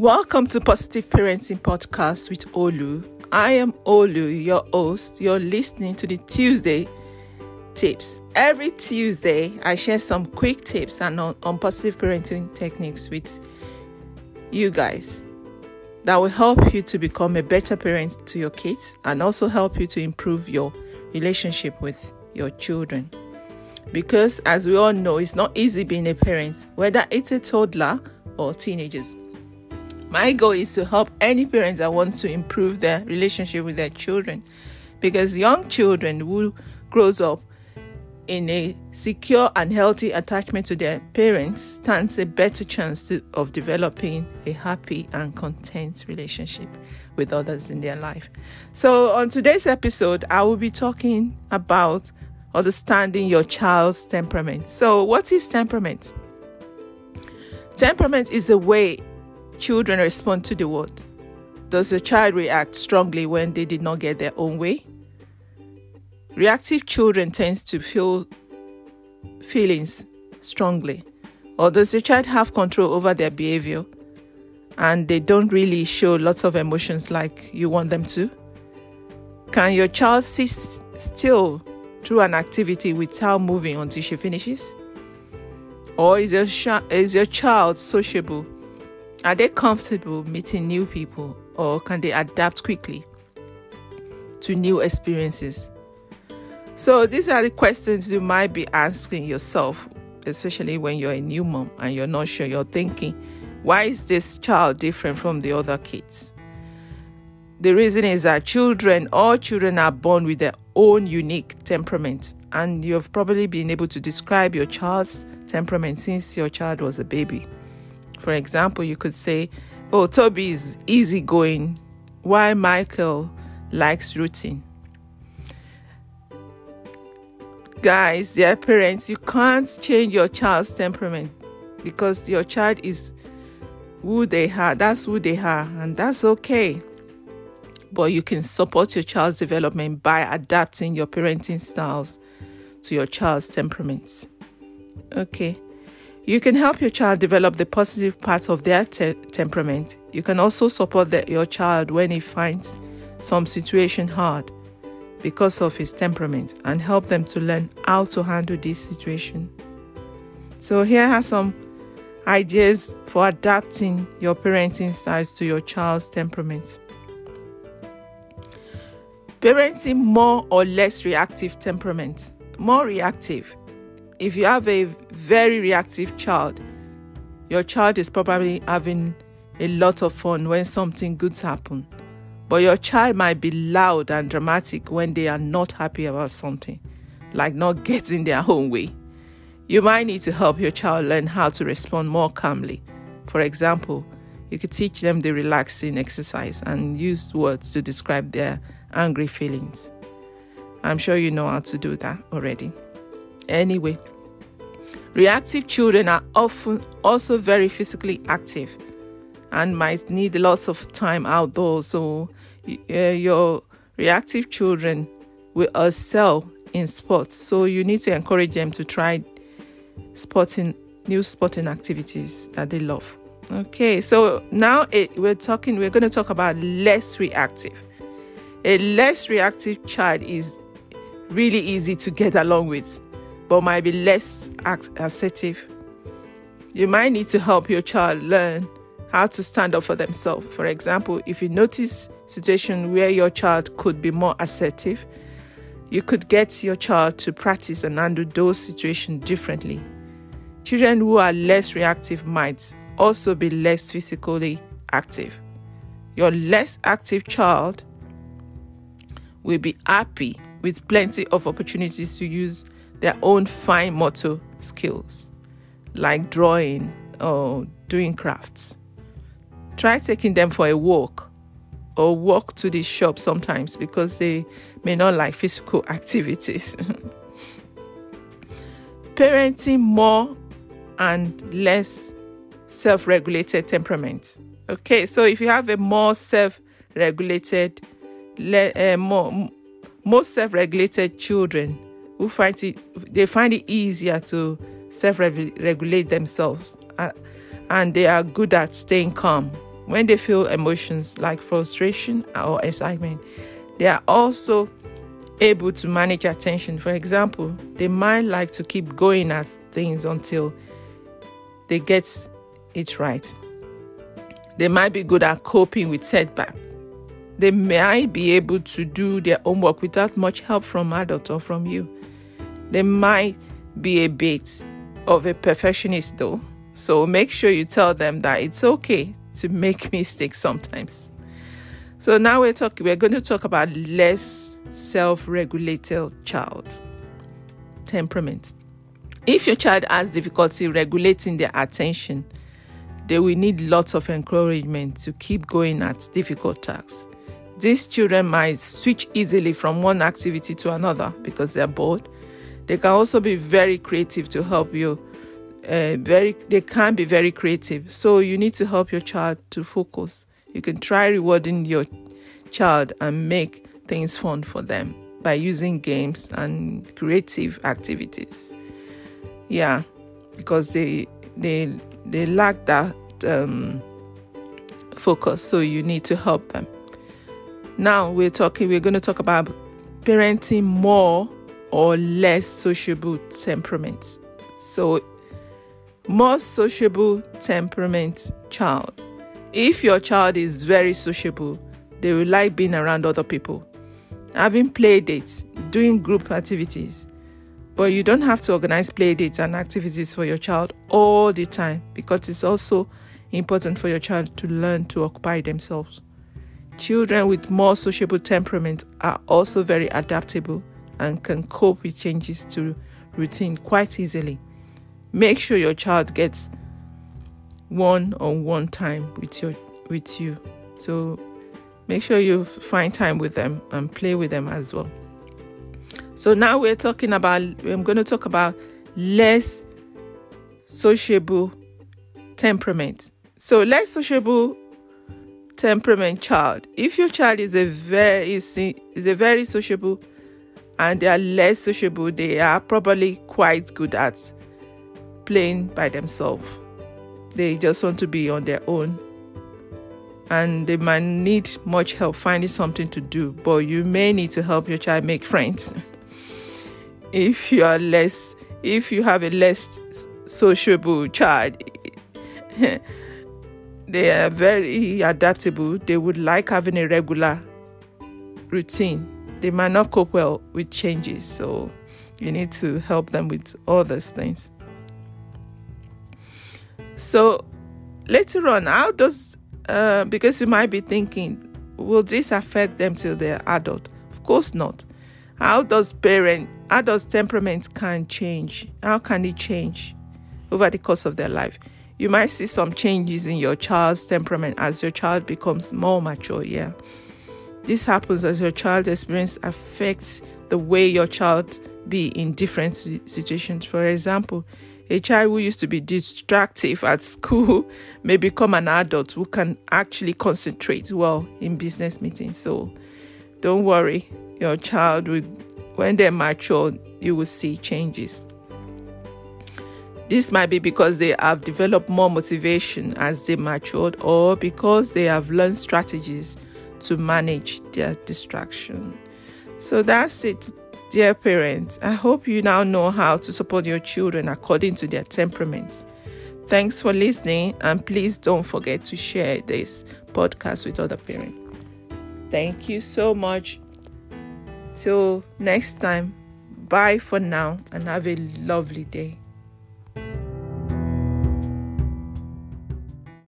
Welcome to Positive Parenting Podcast with Olu. I am Olu, your host. You're listening to the Tuesday tips. Every Tuesday, I share some quick tips and on, on positive parenting techniques with you guys that will help you to become a better parent to your kids and also help you to improve your relationship with your children. Because, as we all know, it's not easy being a parent, whether it's a toddler or teenagers. My goal is to help any parents that want to improve their relationship with their children because young children who grows up in a secure and healthy attachment to their parents stands a better chance to, of developing a happy and content relationship with others in their life. So, on today's episode, I will be talking about understanding your child's temperament. So, what is temperament? Temperament is a way children respond to the word. Does the child react strongly when they did not get their own way? Reactive children tend to feel feelings strongly. Or does the child have control over their behavior and they don't really show lots of emotions like you want them to? Can your child sit still through an activity without moving until she finishes? Or is your, is your child sociable are they comfortable meeting new people or can they adapt quickly to new experiences? So, these are the questions you might be asking yourself, especially when you're a new mom and you're not sure. You're thinking, why is this child different from the other kids? The reason is that children, all children are born with their own unique temperament, and you've probably been able to describe your child's temperament since your child was a baby. For example, you could say, Oh, Toby is easygoing, Why Michael likes routine. Guys, dear parents, you can't change your child's temperament because your child is who they are. That's who they are, and that's okay. But you can support your child's development by adapting your parenting styles to your child's temperaments. Okay. You can help your child develop the positive parts of their te- temperament. You can also support the, your child when he finds some situation hard because of his temperament and help them to learn how to handle this situation. So, here are some ideas for adapting your parenting styles to your child's temperament. Parenting more or less reactive temperament. More reactive if you have a very reactive child, your child is probably having a lot of fun when something good happens. But your child might be loud and dramatic when they are not happy about something, like not getting their own way. You might need to help your child learn how to respond more calmly. For example, you could teach them the relaxing exercise and use words to describe their angry feelings. I'm sure you know how to do that already. Anyway, reactive children are often also very physically active and might need lots of time outdoors. So, uh, your reactive children will excel in sports. So, you need to encourage them to try sporting new sporting activities that they love. Okay, so now it, we're talking. We're going to talk about less reactive. A less reactive child is really easy to get along with but might be less assertive. You might need to help your child learn how to stand up for themselves. For example, if you notice situation where your child could be more assertive, you could get your child to practice and handle those situations differently. Children who are less reactive might also be less physically active. Your less active child will be happy with plenty of opportunities to use their own fine motor skills, like drawing or doing crafts. Try taking them for a walk or walk to the shop sometimes because they may not like physical activities. Parenting more and less self regulated temperaments. Okay, so if you have a more self regulated, uh, more, more self regulated children, who find it they find it easier to self-regulate themselves uh, and they are good at staying calm when they feel emotions like frustration or excitement, they are also able to manage attention. For example, they might like to keep going at things until they get it right. They might be good at coping with setbacks. They might be able to do their homework without much help from adults or from you. They might be a bit of a perfectionist though. So make sure you tell them that it's okay to make mistakes sometimes. So now we're talking we're going to talk about less self-regulated child temperament. If your child has difficulty regulating their attention, they will need lots of encouragement to keep going at difficult tasks. These children might switch easily from one activity to another because they're bored. They can also be very creative to help you. Uh, very, they can be very creative. So you need to help your child to focus. You can try rewarding your child and make things fun for them by using games and creative activities. Yeah, because they they they lack that um, focus, so you need to help them. Now we're talking. We're going to talk about parenting more or less sociable temperaments. So, more sociable temperament child. If your child is very sociable, they will like being around other people, having play dates, doing group activities. But you don't have to organize play dates and activities for your child all the time because it's also important for your child to learn to occupy themselves. Children with more sociable temperament are also very adaptable and can cope with changes to routine quite easily. Make sure your child gets one-on-one time with your with you. So make sure you find time with them and play with them as well. So now we're talking about I'm going to talk about less sociable temperament. So less sociable temperament child. If your child is a very is, is a very sociable and they are less sociable, they are probably quite good at playing by themselves. They just want to be on their own and they might need much help finding something to do, but you may need to help your child make friends. if you are less, if you have a less sociable child, they are very adaptable. They would like having a regular routine. They might not cope well with changes, so you need to help them with all those things. So later on, how does uh, because you might be thinking, will this affect them till they're adult? Of course not. How does parent, how does temperament can change? How can it change over the course of their life? You might see some changes in your child's temperament as your child becomes more mature. Yeah, this happens as your child's experience affects the way your child be in different situations. For example, a child who used to be distractive at school may become an adult who can actually concentrate well in business meetings. So don't worry, your child will, when they're mature, you will see changes. This might be because they have developed more motivation as they matured, or because they have learned strategies to manage their distraction. So that's it Dear parents, I hope you now know how to support your children according to their temperaments. Thanks for listening, and please don't forget to share this podcast with other parents. Thank you so much. Till next time, bye for now and have a lovely day.